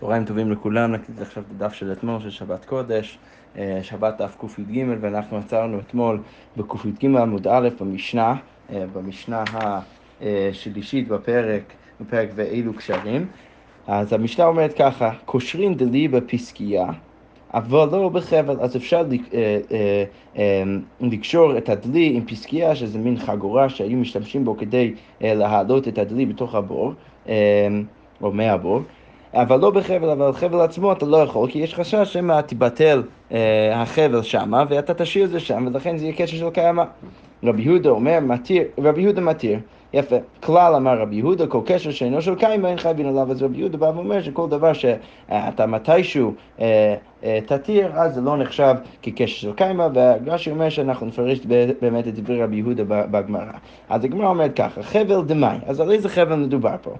צהריים טובים לכולם, נקליט עכשיו את הדף של אתמול, של שבת קודש, אה, שבת דף קי"ג, ואנחנו עצרנו אתמול בקי"ג עמוד א' במשנה, אה, במשנה השלישית בפרק, בפרק ואילו קשרים. אז המשנה אומרת ככה, קושרין דלי בפסקייה, אבל לא בחבל, אז אפשר אה, לקשור את הדלי עם פסקייה, שזה מין חגורה שהיו משתמשים בו כדי להעלות את הדלי בתוך הבור, או מהבור. אבל לא בחבל, אבל חבל עצמו אתה לא יכול, כי יש חשש שמא תיבטל אה, החבל שמה, ואתה תשאיר את זה שם, ולכן זה יהיה קשר של קיימא. רבי יהודה אומר, מתיר, רבי יהודה מתיר. יפה. כלל אמר רבי יהודה, כל קשר שאינו של קיימא אין חייבין עליו, אז רבי יהודה בא ואומר שכל דבר שאתה מתישהו אה, אה, תתיר, אז זה לא נחשב כקשר של קיימא, ורש"י אומר שאנחנו נפרש באמת את דברי רבי יהודה בגמרא. אז הגמרא אומרת ככה, חבל דמאי, אז על איזה חבל מדובר פה?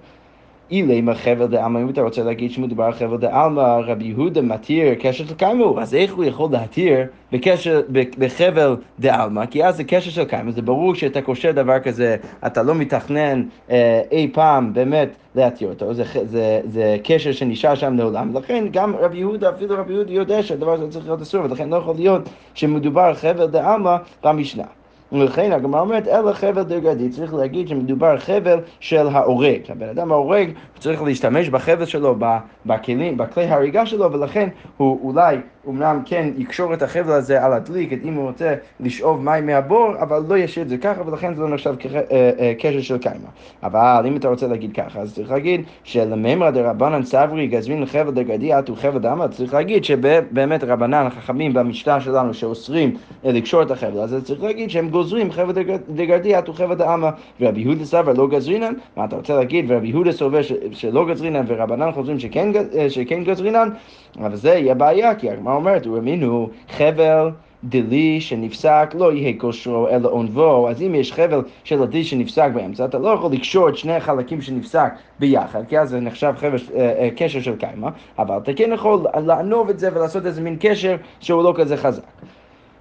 אילי מחבל דעלמא, אם אתה רוצה להגיד שמדובר על חבל דעלמא, רבי יהודה מתיר קשר של קיימו, אז איך הוא יכול להתיר בקשר, בחבל דעלמא? כי אז זה קשר של קיימו, זה ברור שאתה קושר דבר כזה, אתה לא מתכנן אה, אי פעם באמת להתיר אותו, זה, זה, זה קשר שנשאר שם לעולם, לכן גם רבי יהודה, אפילו רבי יהודה יודע שהדבר הזה צריך להיות אסור, ולכן לא יכול להיות שמדובר על חבל דעלמא במשנה. ולכן הגמרא אומרת, אלא חבל דרגדי, צריך להגיד שמדובר חבל של ההורג. הבן אדם ההורג צריך להשתמש בחבל שלו, בכלים, בכלי הריגה שלו, ולכן הוא אולי אמנם כן יקשור את החבל הזה על הדליק, אם הוא רוצה לשאוב מים מהבור, אבל לא ישאיר את זה ככה, ולכן זה לא נחשב אה, אה, קשר של קיימא. אבל אם אתה רוצה להגיד ככה, אז צריך להגיד שלמימרא דרבנן סברי גזרין לחבל דגדי עטו חבל דמא, צריך להגיד שבאמת רבנן החכמים במשנה שלנו שאוסרים אה, לקשור את החבל הזה, צריך להגיד שהם גוזרים חבל דגדי עטו חבל דמא, ורבי יהודה סבר לא גזרינן, מה אתה רוצה להגיד, ורבי יהודה סובר שלא גזרינן, ורבנן חוזרים שכן, שכן גזרינן, אבל זה יהיה בעיה, כי הגמרא אומרת, ורמינו חבל דלי שנפסק לא יהיה כושרו אלא עונבו, אז אם יש חבל של הדלי שנפסק באמצע, אתה לא יכול לקשור את שני החלקים שנפסק ביחד, כי אז זה נחשב חבל, אה, אה, קשר של קיימא, אבל אתה כן יכול לענוב את זה ולעשות איזה מין קשר שהוא לא כזה חזק.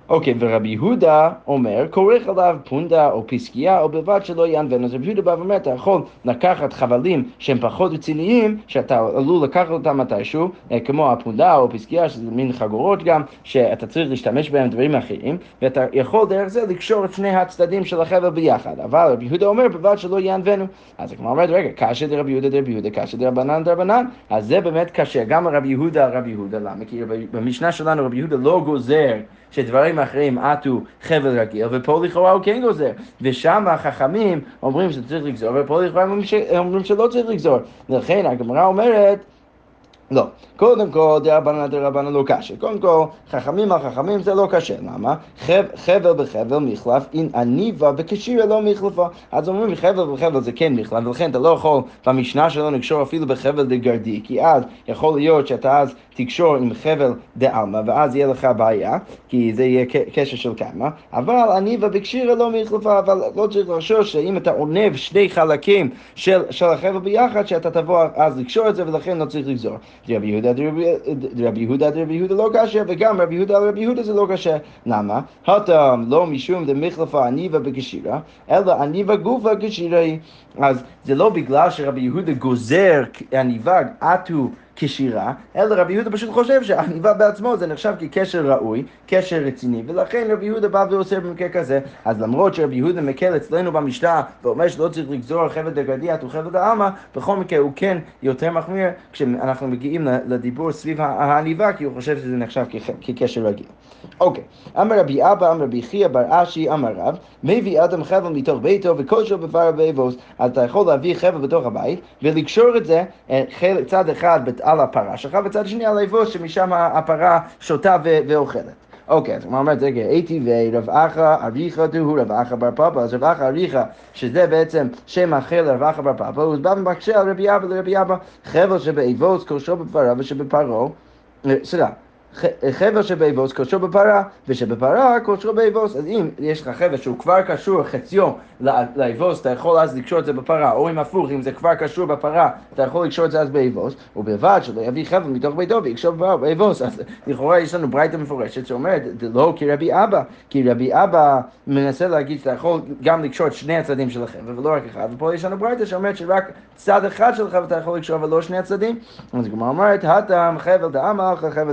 אוקיי, okay, ורבי יהודה אומר, כורך עליו פונדה או פסקייה, או בלבד שלא יענבן. אז רבי יהודה בא ואומר, אתה יכול לקחת חבלים שהם פחות רציניים, שאתה עלול לקחת אותם מתישהו, אה, כמו הפונדה או פסקייה, שזה מין חגורות גם, שאתה צריך להשתמש בהם דברים אחרים, ואתה יכול דרך זה לקשור את שני הצדדים של החבל ביחד. אבל רבי יהודה אומר, בלבד שלא יענבנו. אז כמו אומרת, רגע, קשה דרבי יהודה דרבי יהודה, קשה דרבנן דרבנן, אז זה באמת קשה, גם רבי יהודה רבי יהודה, למה? כי במשנה שלנו רבי יהודה לא גוזר שדברים אחרים עטו חבל רגיל, ופה לכאורה הוא כן גוזר. ושם החכמים אומרים שצריך לגזור, ופה לכאורה אומרים שלא צריך לגזור. לכן הגמרא אומרת לא. קודם כל, דרבנן דרבנן לא קשה. קודם כל, חכמים על חכמים זה לא קשה. למה? חבל בחבל מחלף, אין עניבה וקשירה לא מחלפה. אז אומרים חבל בחבל זה כן מחלף, ולכן אתה לא יכול במשנה שלנו לקשור אפילו בחבל דגרדי, כי אז יכול להיות שאתה אז תקשור עם חבל דעלמא, ואז יהיה לך בעיה, כי זה יהיה קשר של קיימא, אבל עניבה וקשירה לא מחלפה, אבל לא צריך לחשוש שאם אתה עונב שני חלקים של, של החבל ביחד, שאתה תבוא אז לקשור את זה, ולכן לא צריך לגזור. רבי יהודה רבי יהודה רבי יהודה לא קשה, וגם רבי יהודה רבי יהודה זה לא קשה. למה? הטעם לא משום דמחלפה עניבה בקשירה, אלא עניבה גופה קשירה היא. אז זה לא בגלל שרבי יהודה גוזר עניבה עטו כשירה, אלא רבי יהודה פשוט חושב שהעניבה בעצמו זה נחשב כקשר ראוי, קשר רציני, ולכן רבי יהודה בא ועושה במקרה כזה. אז למרות שרבי יהודה מקל אצלנו במשנה ואומר שלא צריך לגזור חבל דגדיית וחבל דעלמא, בכל מקרה הוא כן יותר מחמיר כשאנחנו מגיעים לדיבור סביב העניבה, כי הוא חושב שזה נחשב כקשר רגיל. אוקיי, אמר רבי אבא, אמר רבי חייא בר אשי, אמר רב, מביא אדם חבל מתוך ביתו וכושר בפר ואבוס, אז אתה יכול להביא חבל בתוך הבית ולקשור את זה אה, צד אחד על הפרה שלך, וצד שני על האבוס שמשם הפרה שותה ואוכלת. אוקיי, אז הוא אומר, רגע, הייתי ורב אחא אריכא דהו רב אחא בר פפא, אז רב אחא אריכא, שזה בעצם שם אחר לרב אחא בר פפא, הוא בא ומקשה על רבי אבא לרבי אבא, חבל שבאבוס כושרו בפרה ושבפרעה, סליחה. חבל שבאבוס קושרו בפרה, ושבפרה קושרו באבוס. אז אם יש לך חבל שהוא כבר קשור חציו לאבוס, אתה יכול אז לקשור את זה בפרה, או אם הפוך, אם זה כבר קשור בפרה, אתה יכול לקשור את זה אז באבוס, ובלבד שלא יביא חבל מתוך ביתו ויקשור באבוס. אז לכאורה יש לנו ברייתא מפורשת שאומרת, זה לא כרבי אבא, כי רבי אבא מנסה להגיד שאתה יכול גם לקשור את שני הצדדים של החבל, ולא רק אחד, ופה יש לנו ברייתא שאומרת שרק צד אחד של החבל אתה יכול לקשור ולא שני הצדדים. אז הגמרא אומרת, הטעם חבל דאמר חבל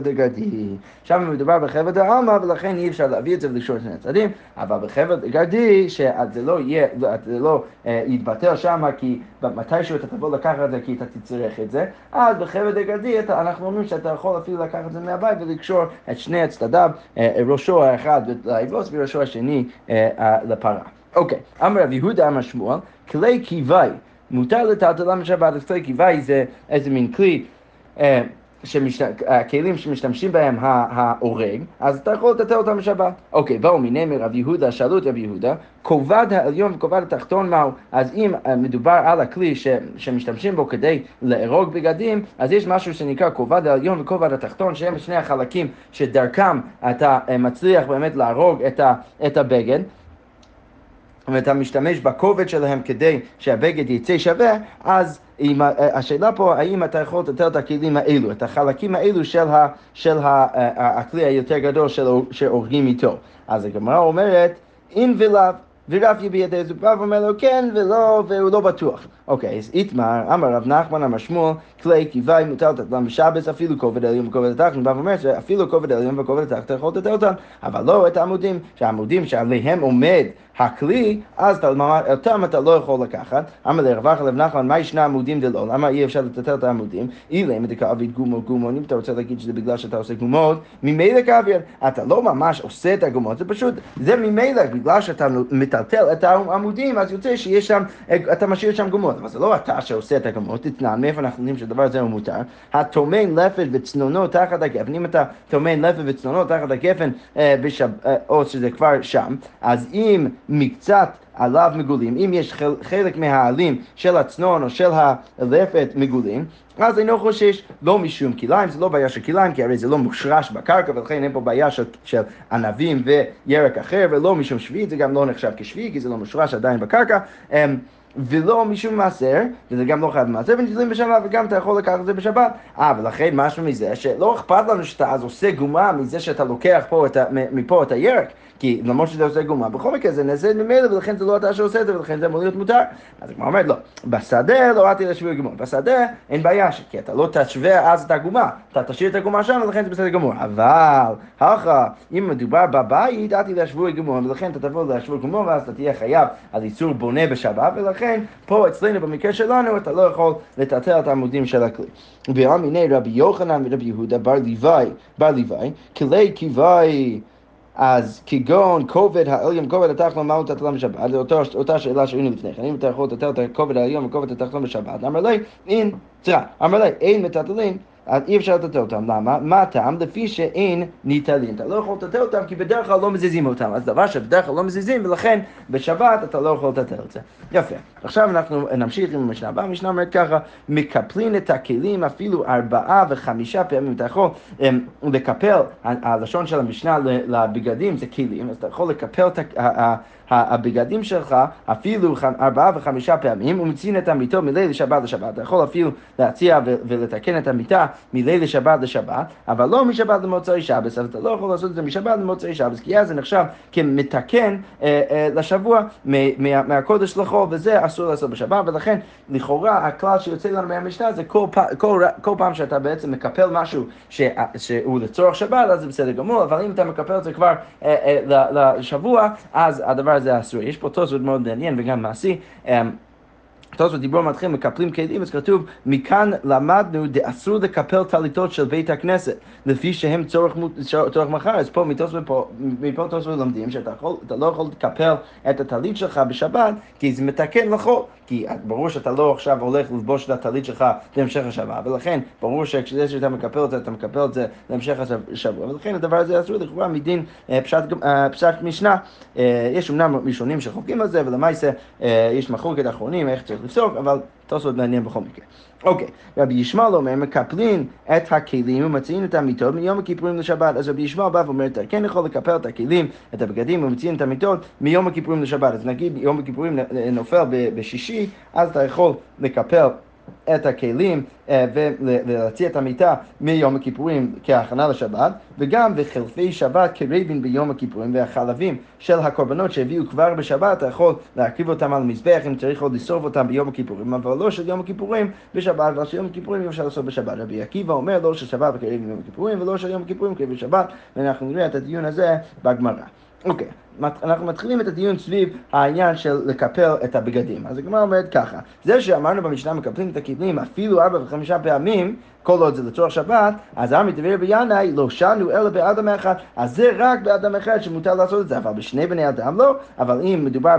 דגדי. שם מדובר בחבל דעלמא ולכן אי אפשר להביא את זה ולקשור את שני הצדדים, אבל בחבל דגדי, שזה לא יהיה, זה לא אה, יתבטל שם, כי מתישהו אתה תבוא לקחת את זה כי אתה תצטרך את זה, אז בחבל דגדי אנחנו אומרים שאתה יכול אפילו לקחת את זה מהבית ולקשור את שני הצדדיו, אה, ראשו האחד לאבוס וראשו השני אה, לפרה. אוקיי, אמר רב יהודה אמר שמואל, כלי קיוואי מותר לטלטלם בשבת, כלי קיוואי זה איזה מין כלי הכלים שמשתמשים בהם ההורג, אז אתה יכול לטטל אותם בשבת. אוקיי, באו מיני מרב יהודה, שאלו את רב יהודה, כובד העליון וכובד התחתון מהו? אז אם אה, מדובר על הכלי ש, שמשתמשים בו כדי לארוג בגדים, אז יש משהו שנקרא כובד העליון וכובד התחתון, שהם שני החלקים שדרכם אתה אה, מצליח באמת להרוג את, ה, את הבגד. ואתה משתמש בכובד שלהם כדי שהבגד יצא שווה, אז אם, השאלה פה, האם אתה יכול לתת את הכלים האלו, את החלקים האלו של, ה, של ה, הכלי היותר גדול שהורגים איתו. אז הגמרא אומרת, אין ולאו. ורב יביע את זה, רב אומר לו כן ולא, והוא לא בטוח. אוקיי, אז איתמר, אמר רב נחמן, אמר שמואל, כלי קיבי מוטל תתלם בשבס, אפילו כובד עליון וכובד התחתון, רב אומר שאפילו כובד עליון וכובד התחתון יכול לתת אותם, אבל לא את העמודים, שהעמודים שעליהם עומד הכלי, אז אותם אתה לא יכול לקחת. אמר לרב אחר לב נחמן, מה ישנה עמודים דלא? למה אי אפשר לתת את העמודים? אילא אם אתה כאבית גומות גומות, אם אתה רוצה להגיד שזה בגלל שאתה עושה גומות, ממילא כאוויר, אתה לא ממש עושה את הגומות, זה פשוט, זה ממילא, בגלל שאתה מטלטל את העמודים, אז יוצא שיש שם, אתה משאיר שם גומות. אבל זה לא אתה שעושה את הגמות, תתנן, מאיפה אנחנו יודעים שהדבר הזה הוא מותר? הטומן לפת וצנונו תחת הגפן, אם אתה טומן לפת וצנונו תחת הגפן, אה, בשב, אה, או שזה כבר שם, אז אם מקצת עליו מגולים, אם יש חלק מהעלים של הצנון או של הלפת מגולים, אז אינו חושש לא משום כליים, זה לא בעיה של כליים, כי הרי זה לא מושרש בקרקע, ולכן אין פה בעיה של, של ענבים וירק אחר, ולא משום שביעית, זה גם לא נחשב כשביעי, כי זה לא מושרש עדיין בקרקע. אמ, ולא משום מעשר, וזה גם לא חייב במעשר, ונטילין בשבת, וגם אתה יכול לקחת את זה בשבת. אה, ולכן משהו מזה, שלא אכפת לנו שאתה אז עושה גומה מזה שאתה לוקח פה את ה, מפה את הירק, כי למרות שאתה עושה גומה, בכל מקרה זה נעשה ממילא, ולכן זה לא אתה שעושה את זה, ולכן זה אמור להיות מותר. אז הגמרא אומרת, לא, בשדה לא באתי לשבוע גמור, בשדה אין בעיה, כי אתה לא תשווה אז את הגומה, אתה תשאיר את הגומה שם, ולכן זה בסדר גמור. אבל, הכה, אם מדובר בבית, אתי לשבוע גמור, ולכן אתה תבוא לשבוע גמור, ואז אתה תהיה חייב על איסור בונה בשבת, ולכן פה אצלנו במקרה שלנו אתה לא יכול לטלטל את העמודים של הכלי. מיני רבי יוחנן ורבי יהודה בר לוואי, בר לוואי, כלי קיוואי אז כגון כובד העליון וכובד התחתון מהו תתלם בשבת, זו אותה שאלה שהיינו לפני כן, אם אתה יכול לתת את הכובד העליון וכובד התחתון בשבת, אמר לי, אין, סליחה, אמר לי, אין מטלטלים אז אי אפשר לטטל אותם. למה? מה הטעם? לפי שאין ניטלין. אתה לא יכול לטטל אותם כי בדרך כלל לא מזיזים אותם. אז דבר שבדרך כלל לא מזיזים, ולכן בשבת אתה לא יכול לטטל את זה. יפה. עכשיו אנחנו נמשיך עם המשנה הבאה. המשנה אומרת ככה, מקפלין את הכלים אפילו ארבעה וחמישה פעמים. אתה יכול um, לקפל, הלשון של המשנה לבגדים זה כלים, אז אתה יכול לקפל את. הבגדים שלך אפילו ארבעה וחמישה פעמים, ומצין את המיטו מליל לשבת לשבת. אתה יכול אפילו להציע ולתקן את המיטה מליל לשבת לשבת, אבל לא משבת למוצאי שבס, אז אתה לא יכול לעשות את זה משבת למוצאי שבס, כי אז זה נחשב כמתקן אה, אה, לשבוע מה, מהקודש לחול, וזה אסור לעשות בשבת, ולכן לכאורה הכלל שיוצא לנו מהמשנה זה כל, כל, כל פעם שאתה בעצם מקפל משהו ש, שהוא לצורך שבת, אז זה בסדר גמור, אבל אם אתה מקפל את זה כבר אה, אה, לשבוע, אז הדבר הזה אסור. יש פה תוספות מאוד מעניין וגם מעשי. אמ, תוספות דיבור מתחיל, מקפלים כלים, אז כתוב, מכאן למדנו דאסור לקפל טליתות של בית הכנסת, לפי שהם צורך, צורך מחר. אז פה מפה תוספות לומדים שאתה יכול, לא יכול לקפל את הטלית שלך בשבת, כי זה מתקן לחול. כי ברור שאתה לא עכשיו הולך ללבוש את הטלית שלך להמשך השבוע, ולכן ברור שכשזה שאתה מקפל את זה, אתה מקפל את זה להמשך השבוע, ולכן הדבר הזה אסור לכאורה מדין אה, פשט, אה, פשט משנה. אה, יש אמנם ראשונים שחוקים על זה, ולמעשה יש מחלוקת אחרונים איך צריך לפסוק, אבל תוספות מעניין בכל מקרה. אוקיי, רבי ישמעאל אומר, מקפלים את הכלים ומציעים את המיטות מיום הכיפורים לשבת. אז רבי ישמעאל בא ואומר, אתה כן יכול לקפל את הכלים, את הבגדים ומציעים את המיטות מיום הכיפורים לשבת. אז נגיד יום הכיפורים נופל בשישי, אז אתה יכול לקפל את הכלים אה, ולהציע את המיטה מיום הכיפורים כהכנה לשבת, וגם בחלפי שבת כרבין ביום הכיפורים והחלבים של הקורבנות שהביאו כבר בשבת, אתה יכול להרכיב אותם על המזבח אם צריך עוד לשרוף אותם ביום הכיפורים, אבל לא של יום הכיפורים בשבת, אבל של יום הכיפורים אפשר לעשות בשבת. רבי עקיבא אומר לא של שבת כרבין ביום הכיפורים ולא של יום הכיפורים כרבין בשבת, ואנחנו נראה את הדיון הזה בגמרא. אוקיי, אנחנו מתחילים את הדיון סביב העניין של לקפל את הבגדים. אז הגמרא אומרת ככה, זה שאמרנו במשנה מקפלים את הכלים אפילו ארבע וחמישה פעמים, כל עוד זה לצורך שבת, אז עמי דברי בינאי לא שנו אלא באדם אחד, אז זה רק באדם אחד שמותר לעשות את זה, אבל בשני בני אדם לא, אבל אם מדובר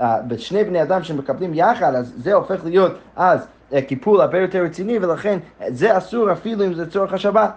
בשני בני אדם שמקפלים יחד, אז זה הופך להיות אז קיפול הרבה יותר רציני, ולכן זה אסור אפילו אם זה צורך השבת.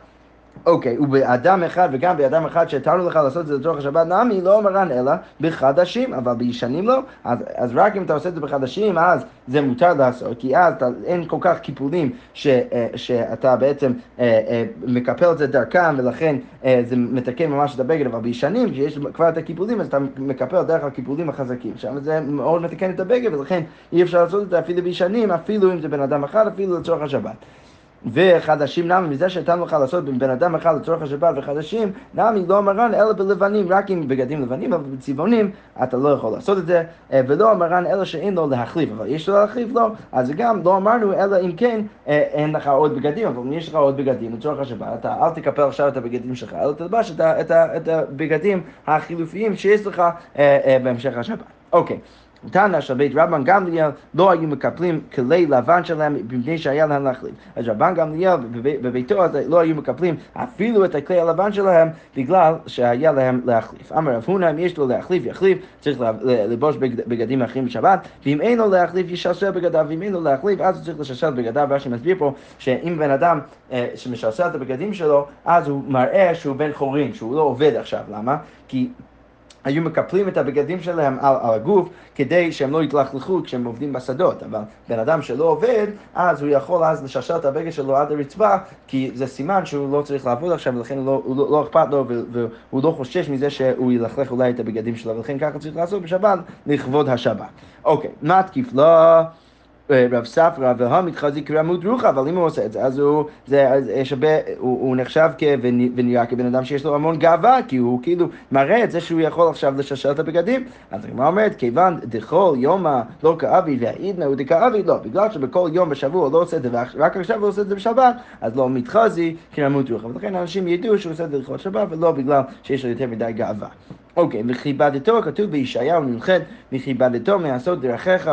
אוקיי, okay, ובאדם אחד וגם באדם אחד שהתרנו לך לעשות את זה לצורך השבת נעמי לא מרן אלא בחדשים, אבל בישנים לא. אז, אז רק אם אתה עושה את זה בחדשים, אז זה מותר לעשות, כי אז אתה, אין כל כך קיפולים ש, אה, שאתה בעצם אה, אה, מקפל את זה דרכם, ולכן זה מתקן ממש את הבגד, אבל בישנים, כשיש כבר את הקיפולים, אז אתה מקפל דרך הקיפולים החזקים. שם זה מאוד מתקן את הבגד, ולכן אי אפשר לעשות את זה אפילו בישנים, אפילו אם זה בן אדם אחד, אפילו לצורך השבת. וחדשים נמי, מזה שנתנו לך לעשות בין בן אדם אחד לצורך השבת וחדשים, נמי לא מרן אלא בלבנים, רק עם בגדים לבנים, אבל בצבעונים אתה לא יכול לעשות את זה, אה, ולא מרן אלא שאין לו להחליף, אבל יש לו להחליף לו, אז גם לא אמרנו אלא אם כן אה, אין לך עוד בגדים, אבל אם יש לך עוד בגדים לצורך השבת, אתה אל תקפל עכשיו את הבגדים שלך, אלא תלבש את, את הבגדים החילופיים שיש לך אה, בהמשך השבת. אוקיי. Okay. תנא של בית רבן גמליאל לא היו מקפלים כלי לבן שלהם מפני שהיה להם להחליף. אז רבן גמליאל בביתו הזה לא היו מקפלים אפילו את הכלי הלבן שלהם בגלל שהיה להם להחליף. אמר רב הונא אם יש לו להחליף יחליף, צריך לבוש בגדים אחרים בשבת, ואם אין לו להחליף ישלשל בגדיו, ואם אין לו להחליף אז הוא צריך לשלשל בגדיו, רש"י מסביר פה שאם בן אדם אה, שמשלשל את הבגדים שלו, אז הוא מראה שהוא בן חורין, שהוא לא עובד עכשיו, למה? כי היו מקפלים את הבגדים שלהם על, על הגוף כדי שהם לא יתלכלכו כשהם עובדים בשדות, אבל בן אדם שלא עובד, אז הוא יכול אז לשלשל את הבגד שלו עד הרצפה, כי זה סימן שהוא לא צריך לעבוד עכשיו, ולכן לא, הוא לא, לא אכפת לו והוא לא חושש מזה שהוא ילכלך אולי את הבגדים שלו, ולכן ככה צריך לעשות בשבת לכבוד השבת. אוקיי, מה תקיף לו? רב ספרא והמתחזי כרמות רוחה, אבל אם הוא עושה את זה, אז הוא, זה, אז הרבה, הוא, הוא נחשב ונראה כבן אדם שיש לו המון גאווה, כי הוא כאילו מראה את זה שהוא יכול עכשיו לשלשל את הבגדים. אז הגמרא אומרת, כיוון דכל יומא לא כאבי והעידנא הוא דכאבי, לא, בגלל שבכל יום בשבוע הוא לא עושה את זה, ורק עכשיו הוא עושה את זה בשבת, אז לא מתחזי כרמות רוחה. ולכן אנשים ידעו שהוא עושה את זה לכבוד שבת, ולא בגלל שיש לו יותר מדי גאווה. אוקיי, וכיבדתו, כתוב בישעיהו נ"ח, וכיבדתו מעשות דרכיך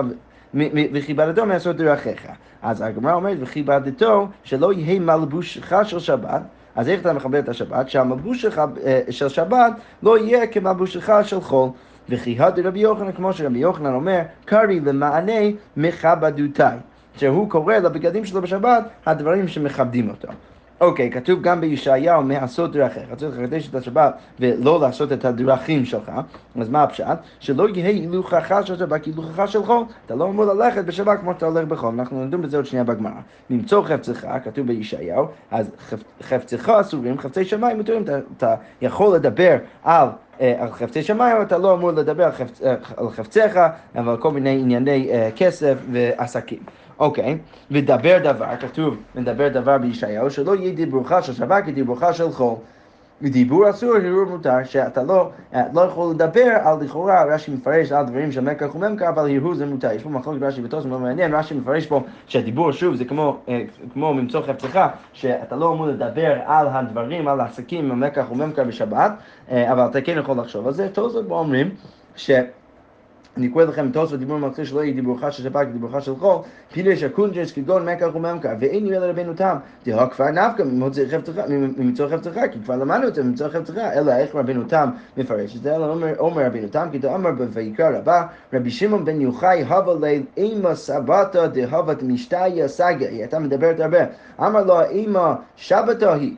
וכיבדתו מעשות דרכיך. אז הגמרא אומרת, וכיבדתו שלא יהיה מלבושך של שבת. אז איך אתה מכבד את השבת? שהמלבוש שלך אה, של שבת לא יהיה כמלבושך של חול. וכי הד רבי יוחנן, כמו שרבי יוחנן אומר, קרעי למענה מכבדותיי. שהוא קורא לבגדים שלו בשבת הדברים שמכבדים אותו. אוקיי, okay, כתוב גם בישעיהו מעשות דרכיך, צריך לקדש את השבת ולא לעשות את הדרכים שלך, אז מה הפשט? שלא יהיה הילוכך של שבת כהילוכך של חול, אתה לא אמור ללכת בשבת כמו שאתה הולך בחול, אנחנו נדון בזה עוד שנייה בגמרא. למצוא חפצך, כתוב בישעיהו, אז חפצך אסורים, חפצי שמיים מותרים, אתה, אתה יכול לדבר על אה, על חפצי שמיים, אתה לא אמור לדבר על, חפצ, אה, על חפציך, אבל כל מיני ענייני uh, כסף ועסקים. אוקיי, ודבר דבר, כתוב, ודבר דבר בישעיהו, שלא יהיה דיבורך של שבת כדיבורך של חול. ודיבור אסור, הרהור מותר, שאתה לא, לא יכול לדבר על לכאורה, רש"י מפרש על דברים של מקח וממכר, אבל הרהור זה מותר. יש פה מחלוקת רש"י וטוס מאוד מעניין, רש"י מפרש פה שהדיבור, שוב, זה כמו, כמו ממצוא חפצך, שאתה לא אמור לדבר על הדברים, על העסקים, עם המקח וממכר בשבת, אבל אתה כן יכול לחשוב על זה. תוספות אומרים, ש... אני קורא לכם תוספות דיבור המתחיל שלא יהיה דיבורך של שבת כדיבורך של חול, פירש הקונטרס כגון מקח וממכר, ואין נראה לרבנו תם, דהא כבר נפקא ממצוא חפצך, כי כבר למדנו את זה ממצוא חפצך, אלא איך רבנו תם מפרש את זה, אלא אומר רבנו תם, כי דאמר ויקרא רבה, רבי שמעון בן יוחאי הוה ליה אימא סבתא דהות משתעיא סגיא, היא הייתה מדברת הרבה, אמר לו אימא שבתא היא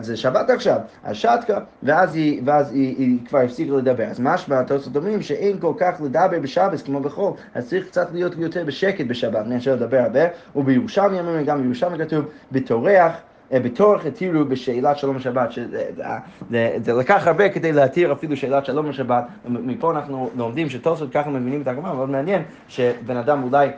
זה שבת עכשיו, אז שתקה, ואז היא, ואז היא, היא כבר הפסיקה לדבר. אז משמע, התוספות אומרים שאין כל כך לדבר בשבת כמו בחול, אז צריך קצת להיות יותר בשקט בשבת, מאשר לדבר הרבה, ובירושלמי אומרים, גם בירושלמי כתוב, בטורח. אה, בתורך התירו בשאלת שלום השבת, שזה זה, זה, לקח הרבה כדי להתיר אפילו שאלת שלום השבת, מפה אנחנו לומדים שתוספות ככה מבינים את הגמרא, מאוד מעניין שבן אדם אולי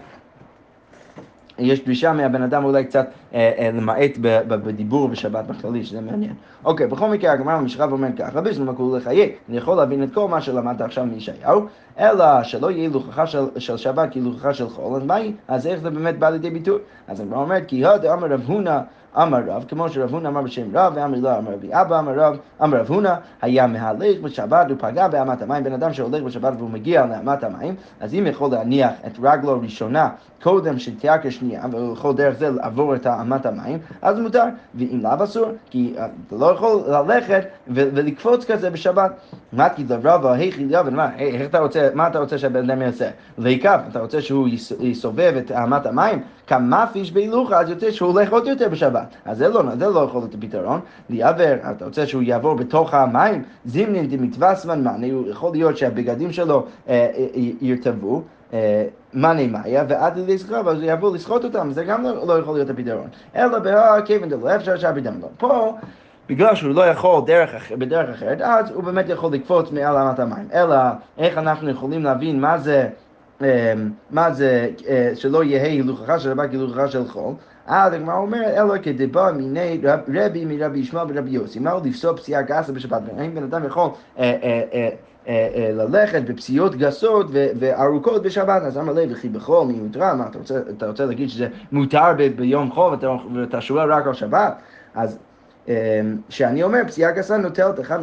יש דרישה מהבן אדם אולי קצת אה, אה, למעט ב, ב, בדיבור בשבת בכללי, שזה מעניין. אוקיי, בכל מקרה הגמרא במשכב אומרת ככה, רבי שלמה כולו לחיי, אני יכול להבין את כל מה שלמדת עכשיו מישעיהו, אלא שלא יהיה לוכחה של, של שבת כלוכחה של חול, אז מה היא? אז איך זה באמת בא לידי ביטוי? אז הגמרא אומרת, כי הוד אמר רב הונא אמר רב, כמו שרב הונא אמר בשם רב, ואמר לא אמר רבי אבא, אמר רב, אמר רב הונא, היה מהלך בשבת ופגע באמת המים, בן אדם שהולך בשבת והוא מגיע לאמת המים, אז אם יכול להניח את רגלו הראשונה קודם שתיאקר שנייה, והוא יכול דרך זה לעבור את אמת המים, אז מותר, ואם לאו אסור, כי אתה לא יכול ללכת ולקפוץ כזה בשבת. מה כי לרבה, היכי מה, איך אתה רוצה, מה אתה רוצה שהבן אדם יעשה? ויקף, אתה רוצה שהוא יסובב את אמת המים? כמה פיש בהילוכה, אז יוצא שהוא הולך עוד יותר בשבת. אז זה לא, זה לא יכול להיות הפתרון. ליעבר, אתה רוצה שהוא יעבור בתוך המים? זימנין דמתווסמן מענה, יכול להיות שהבגדים שלו אה, אה, ירטבו. מאני מאיה, ועד לזכור, אז הוא יבוא לסחוט אותם, זה גם לא, לא יכול להיות הפתרון. אלא בהכיוון דלא אפשר שבי דם לא. פה, בגלל שהוא לא יכול דרך, בדרך אחרת, אז הוא באמת יכול לקפוץ מעל אמת המים. אלא, איך אנחנו יכולים להבין מה זה... מה זה שלא יהיה הילוכחה של רבה כהילוכחה של חול? אז הגמרא אומרת, אלא כדבא מיני רבי מרבי ישמעאל ורבי יוסי. מה הוא לפסול פסיעה גסה בשבת? האם בן אדם יכול ללכת בפסיעות גסות וארוכות בשבת? אז אמר לב וכי בחול מי מותר? מה אתה רוצה להגיד שזה מותר ביום חול ואתה שואל רק על שבת? אז שאני אומר, פסיעה גסה נוטלת אחד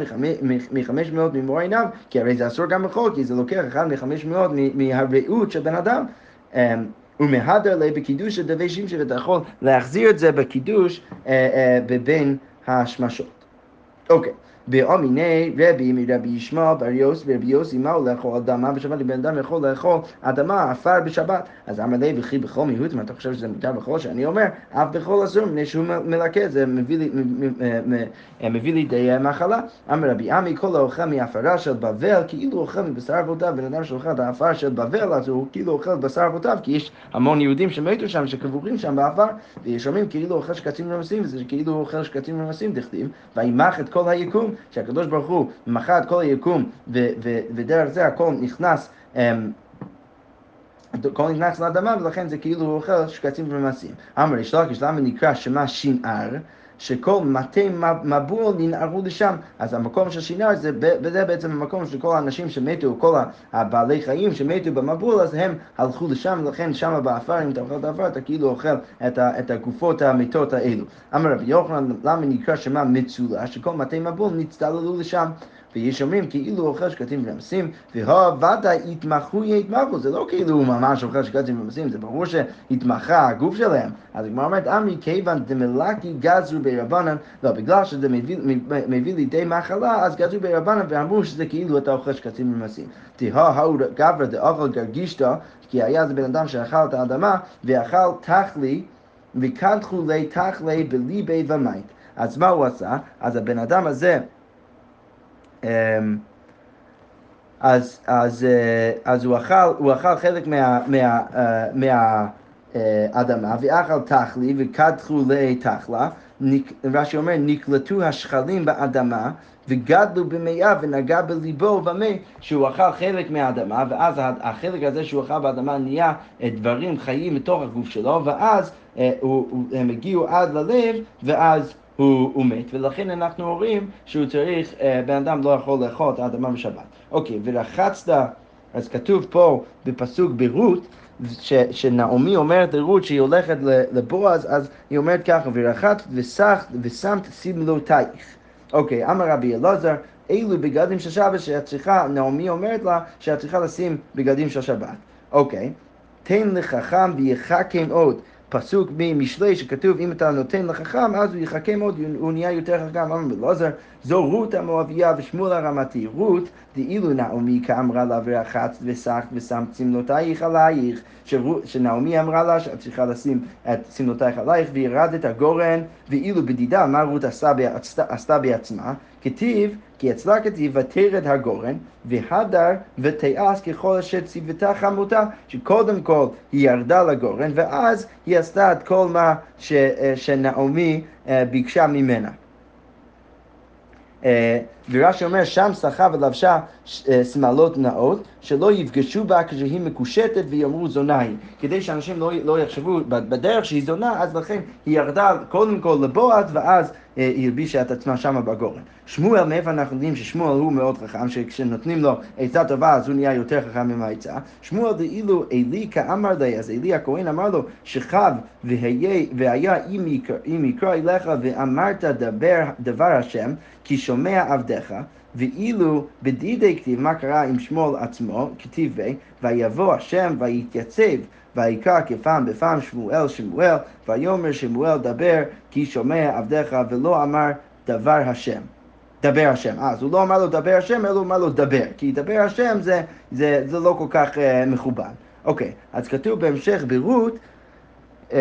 מחמש מאות ממור עיניו, כי הרי זה אסור גם בחול, כי זה לוקח אחד מחמש מאות מהרעות של בן אדם. ומהדר ליה בקידוש דבי שמשי, ואתה יכול להחזיר את זה בקידוש בבין השמשות. אוקיי. באמיני רבי מרבי ישמעאל בר יוס ורבי יוסי מה הוא לאכול אדמה בשבת? אם בן אדם יכול לאכול אדמה, עפר בשבת. אז אמר לי וכי בכל מיעוט, מה אתה חושב שזה מותר בכל שאני אומר, אף בכל אסור, מפני שהוא מלקט, זה מביא לידי מחלה. אמר רבי עמי, כל האוכל מעפרה של בבל, כאילו אוכל מבשר אבותיו, בן אדם שאוכל את העפר של בבל, אז הוא כאילו אוכל בשר אבותיו, כי יש המון יהודים שמתו שם, שקבורים שם בעפר, ויש אומרים כאילו אוכל שקצים רמשים, וזה כאילו אוכל שקצים רמשים, דכתיב, וימח את כל היקום. שהקדוש ברוך הוא מחה את כל היקום ודרך זה הכל נכנס אמ, הכל נכנס לאדמה ולכן זה כאילו הוא אוכל שקצים ורמשים. אמר ריש לקיש למה נקרא שמה שנער? שכל מתי מבול ננערו לשם. אז המקום של שנער זה, וזה בעצם המקום של כל האנשים שמתו, כל הבעלי חיים שמתו במבול, אז הם הלכו לשם, ולכן שם באפר, אם אתה אוכל את האפר, אתה כאילו אוכל את, את הגופות המתות האלו. אמר רבי יוחנן, למה נקרא שמה מצולה? שכל מטה מבול נצטללו לשם. ויש אומרים כאילו אוכל שקטים ורמסים, והוודאי התמחו יתמחו, זה לא כאילו הוא ממש אוכל שקטים ורמסים, זה ברור שהתמחה הגוף שלהם. אז הגמרא אומרת, אמרי כיוון דמלאקי גזרו ברבנן, לא, בגלל שזה מביא, מביא לידי מחלה, אז גזרו ברבנן ואמרו שזה כאילו אתה אוכל שקטים ורמסים. תהא האו גברא דאוכל גרגישתא, כי היה זה בן אדם שאכל את האדמה, ואכל תכלי, וקדחו לי תכלי בליבי ומית. אז מה הוא עשה? אז הבן אדם הזה אמ, אז, אז, אה, אז הוא, אכל, הוא אכל חלק מה, מה, אה, מה, מהאדמה, ואכל תכלי וקדחו לתכלה, רש"י אומר, נקלטו השכלים באדמה וגדלו במאה ונגע בליבו במה שהוא אכל חלק מהאדמה ואז החלק הזה שהוא אכל באדמה נהיה דברים חיים מתוך הגוף שלו ואז אה, הם הגיעו עד ללב ואז הוא, הוא מת, ולכן אנחנו אומרים שהוא צריך, אה, בן אדם לא יכול לאכול את האדמה בשבת. אוקיי, ורחצת, אז כתוב פה בפסוק ברות, ש, שנעמי אומרת לרות שהיא הולכת לבועז, אז היא אומרת ככה, ורחצת וסחת ושמת סמלותייך. אוקיי, אמר רבי אלעזר, אילו בגדים של שבת שאת צריכה, נעמי אומרת לה שאת צריכה לשים בגדים של שבת. אוקיי, תן לחכם ויחכם עוד. פסוק ממשלי שכתוב אם אתה נותן לחכם אז הוא יחכה מאוד, הוא נהיה יותר חכם. אמר בלעזר, זו רות המואביה ושמואל הרמתי. רות דאילו נעמי כאמרה לה ורחצת ושחת ושמת שמלותייך עלייך, שנעמי אמרה לה שאת צריכה לשים את שמלותייך עלייך וירדת הגורן, ואילו בדידה מה רות עשתה, עשתה בעצמה, כתיב כי אצלה כתיב ותרד הגורן והדר ותיעש ככל אשר ציוותה חמותה שקודם כל היא ירדה לגורן ואז היא עשתה את כל מה ש, שנעמי אה, ביקשה ממנה. אה, ורש"י אומר, שם שחה ולבשה אה, שמלות נאות, שלא יפגשו בה כשהיא מקושטת ויאמרו זונה היא. כדי שאנשים לא, לא יחשבו בדרך שהיא זונה, אז לכן היא ירדה קודם כל לבועז, ואז אה, היא הלבישה את עצמה שמה בגורן. שמואל, מאיפה אנחנו יודעים ששמואל הוא מאוד חכם, שכשנותנים לו עצה טובה אז הוא נהיה יותר חכם עם העצה. שמואל דאילו עלי כאמר לי, אז עלי הכהן אמר לו, שכב והיה אם יקרא אליך ואמרת דבר, דבר השם, כי שומע עבדיך, ואילו בדידי כתיב, מה קרה עם שמואל עצמו, כתיב ו, ויבוא השם ויתייצב ויקרא כפעם בפעם שמואל שמואל, ויאמר שמואל דבר כי שומע עבדיך ולא אמר דבר השם. דבר השם. אז הוא לא אמר לו דבר השם, אלא הוא אמר לו דבר, כי דבר השם זה, זה, זה לא כל כך uh, מכובד. אוקיי, אז כתוב בהמשך ברות, uh,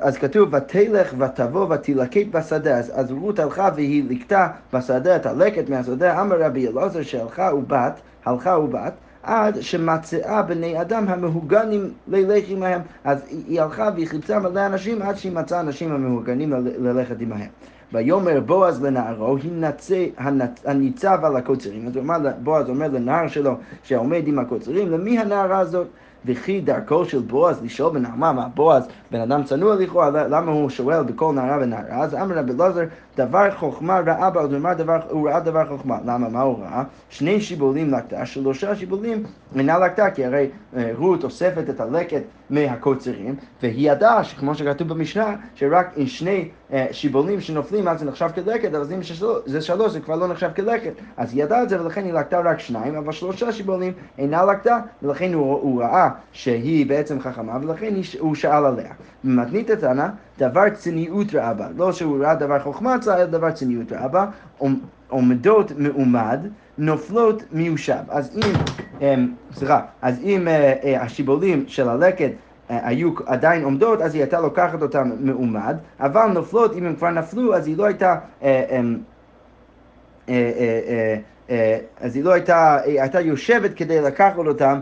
אז כתוב, ותלך ותבוא ותלקט בשדה, אז, אז רות הלכה והיא לקטה בשדה את הלקט מהשדה, אמר רבי אלעזר שהלכה ובת, הלכה ובת, עד שמצאה בני אדם המהוגנים ללך עמהם. אז היא הלכה והיא חיפשה מלא אנשים עד שהיא מצאה אנשים המהוגנים ללכת עמהם. ויאמר בועז לנערו, הניצב על הקוצרים. אז בועז אומר לנער שלו שעומד עם הקוצרים, למי הנערה הזאת? וכי דרכו של בועז לשאול בנעמה, מה בועז בן אדם צנוע לכאורה, למה הוא שואל בכל נערה ונערה? אז אמר רבי אלעזר, דבר חוכמה ראה בה, הוא ראה דבר חוכמה. למה? מה הוא ראה? שני שיבולים לקטה, שלושה שיבולים אינה לקטה, כי הרי אה, רות אוספת את הלקט מהקוצרים, והיא ידעה, כמו שכתוב במשנה, שרק עם שני אה, שיבולים שנופלים אז זה נחשב כלקט, אבל אם זה שלוש זה כבר לא נחשב כלקט. אז היא ידעה את זה ולכן היא לקטה רק שניים, אבל שלושה שיבולים אינה לקטה, ולכן הוא, הוא ראה שהיא בעצם חכמה, ולכן הוא שאל עליה. במתנית התנא, דבר צניעות רעה בה. לא שהוא ראה דבר חוכמה אצלה, אלא דבר צניעות רעה בה. עומדות מעומד, נופלות מיושב. אז אם, אמ, סליחה, אז אם אה, אה, השיבולים של הלקט אה, היו עדיין עומדות, אז היא הייתה לוקחת אותן מעומד, אבל נופלות, אם הן כבר נפלו, אז היא לא הייתה... אמ, אז היא לא הייתה, היא הייתה יושבת כדי לקחת אותם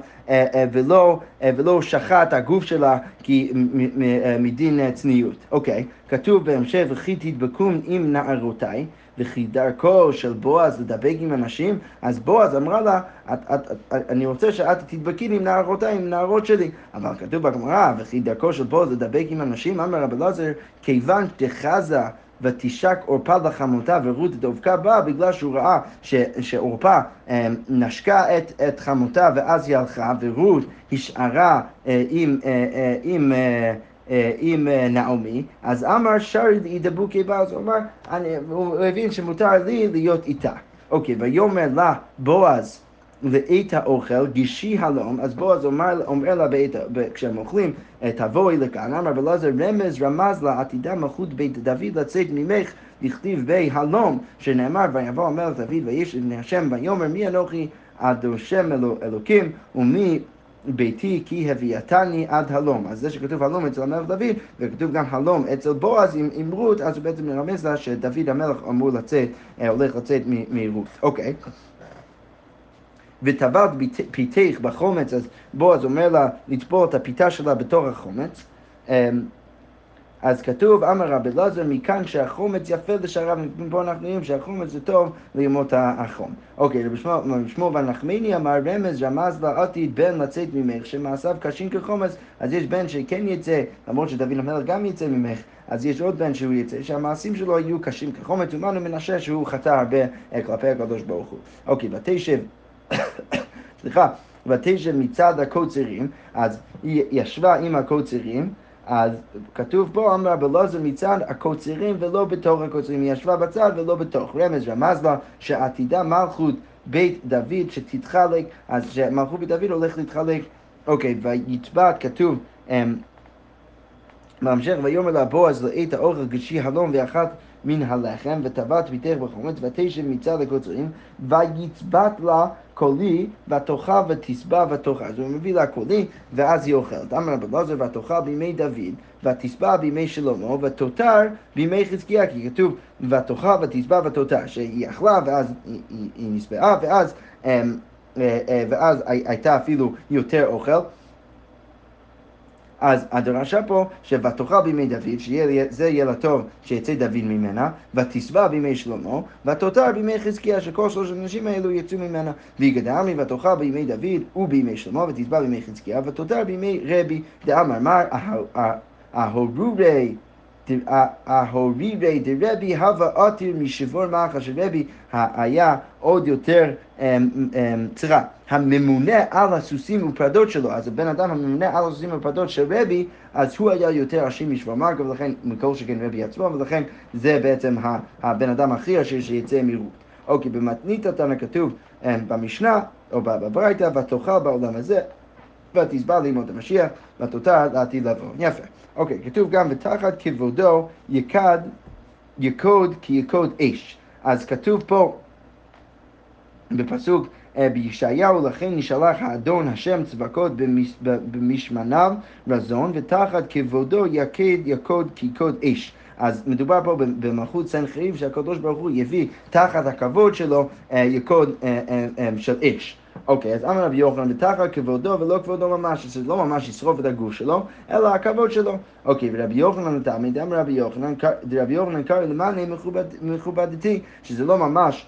ולא, ולא שחט הגוף שלה כי מדין צניעות. אוקיי, כתוב בהמשך וכי תדבקום עם נערותיי וכי דרכו של בועז לדבק עם אנשים, אז בועז אמרה לה, את, את, את, אני רוצה שאת תדבקי עם נערותיי, עם נערות שלי. אבל כתוב בגמרא, וכי דרכו של בועז לדבק עם אנשים, אמר רבי אלעזר, כיוון דחזה ותשק עורפה לחמותה ורות דבקה בה בגלל שהוא ראה שעורפה אה, נשקה את, את חמותה ואז היא הלכה ורות השארה אה, עם, אה, עם עם נעמי, אז אמר שרי ידבו כבעל, הוא אמר, הוא הבין שמותר לי להיות איתה. אוקיי, ויאמר לה בועז לעת האוכל, גישי הלום, אז בועז אומר, אומר לה בעת, כשהם אוכלים, תבואי לכאן, אמר ולעזר רמז רמז לה עתידה מלכות בית דוד לצאת ממך, לכתיב בי הלום, שנאמר ויבוא המלך דוד ויש לבני השם ויאמר מי אנוכי עד השם אלוקים ומי ביתי כי הביאתני עד הלום. אז זה שכתוב הלום אצל המלך דוד, וכתוב גם הלום אצל בועז עם, עם רות, אז הוא בעצם מרמז לה שדוד המלך אמור לצאת, אה, הולך לצאת מרות. אוקיי. וטבעת פיתך בחומץ, אז בועז אומר לה לטבול את הפיתה שלה בתוך החומץ. אמ, אז כתוב, אמר רבי אלעזר, מכאן שהחומץ יפה לשעריו, פה אנחנו יודעים שהחומץ זה טוב לימות החום. אוקיי, רבי שמואל בן נחמיני אמר רמז רמז לה עתיד בן לצאת ממך, שמעשיו קשים כחומץ, אז יש בן שכן יצא, למרות שדוד המלך גם יצא ממך, אז יש עוד בן שהוא יצא, שהמעשים שלו יהיו קשים כחומץ, ומנו מנשה שהוא חטא הרבה אה, כלפי הקדוש ברוך הוא. אוקיי, ותשב, סליחה, ותשב מצד הקוצרים, אז היא ישבה עם הקוצרים, אז כתוב פה, אמר רבי אלעזר מצד הקוצרים ולא בתוך הקוצרים, היא ישבה בצד ולא בתוך. רמז רמז לה שעתידה מלכות בית דוד שתתחלק, אז שמלכות בית דוד הולך להתחלק. אוקיי, ויתבעת כתוב, אמ, בהמשך, ויאמר לה בועז לעת האוכל גשי הלום ואחת מן הלחם, וטבעת ביתך בחומץ, ותשב מצד לקוצרים, ויצבט לה קולי, ותאכל ותשבע ותאכל. אז הוא מביא לה קולי, ואז היא אוכלת. אמר רבי אלעזר, ותאכל בימי דוד, ותשבע בימי שלמה, ותותר בימי חזקיה, כי כתוב, ותאכל ותשבע ותותר, שהיא אכלה, ואז היא, היא, היא נשבעה, ואז, אמ, אה, אה, ואז הייתה אפילו יותר אוכל. אז הדרשה פה, שוותאכל בימי דוד, שזה יהיה לה טוב שיצא דוד ממנה, ותשבע בימי שלמה, ותותר בימי חזקיה, שכל שלושת האנשים האלו יצאו ממנה. ויגדל ותאכל בימי דוד ובימי שלמה, ותשבע בימי חזקיה, ותותר בימי רבי דאמר מר, ההורורי ההורירי דרבי הווה עתיר מלכה של רבי היה עוד יותר, סליחה, הממונה על הסוסים ופרדות שלו, אז הבן אדם הממונה על הסוסים ופרדות של רבי, אז הוא היה יותר עשיר משבור מלכה, ולכן מכל שכן רבי עצמו, ולכן זה בעצם הבן אדם הכי עשיר שיצא מרות. אוקיי, במתנית התנא כתוב במשנה, או בברייתא, ותאכל בעולם הזה, ותשבע לימוד המשיח, ותותר לעתיד לבוא. יפה. אוקיי, כתוב גם ותחת כבודו יקד, יקוד כי יקוד אש. אז כתוב פה בפסוק אה, בישעיהו, לכן נשלח האדון השם צבקות במשמניו רזון, ותחת כבודו יקד יקוד כי יקוד אש. אז מדובר פה במלכות סנחריב שהקדוש ברוך הוא יביא תחת הכבוד שלו אה, יקוד אה, של אש. אוקיי, אז אמר רבי יוחנן, ותחת כבודו ולא כבודו ממש, שזה לא ממש ישרוף את הגוף שלו, אלא הכבוד שלו. אוקיי, ורבי יוחנן תמיד, אמר רבי יוחנן, רבי יוחנן קרא למעלה מכובדתי, שזה לא ממש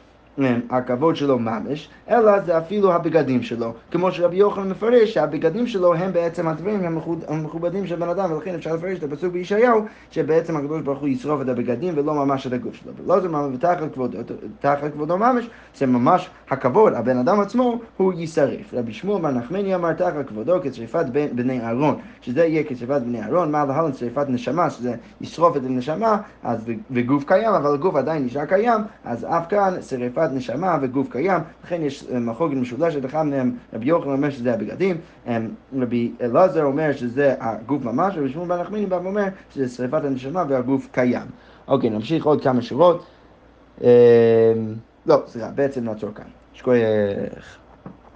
הכבוד שלו ממש, אלא זה אפילו הבגדים שלו. כמו שרבי יוחנן מפרש שהבגדים שלו הם בעצם הדברים המכובדים של בן אדם, ולכן אפשר לפרש את הפסוק בישעיהו, שבעצם הקדוש ברוך הוא ישרוף את הבגדים ולא ממש את הגוף שלו. ולא זה ממש תחת כבודו, תחת כבודו ממש, זה ממש הכבוד, הבן אדם עצמו הוא יישרף. רבי שמואל בר נחמני אמר תחת כבודו כשריפת בני אהרון, שזה יהיה כשריפת בני אהרון, מה להלן שריפת נשמה, שזה ישרוף את הנשמה, אז וגוף קיים, אבל הגוף עדיין נשאר קיים, אז אף כאן שריפת תחת נשמה וגוף קיים, לכן יש אה, מחוגת משולשת, אחד מהם רבי יוחנן אומר שזה הבגדים, אה, רבי אלעזר אומר שזה הגוף ממש, רבי שמעון בן נחמיני בא ואומר שזה שריפת הנשמה והגוף קיים. אוקיי, נמשיך עוד כמה שורות. אה, לא, סליחה, בעצם נעצור כאן. שכוייך.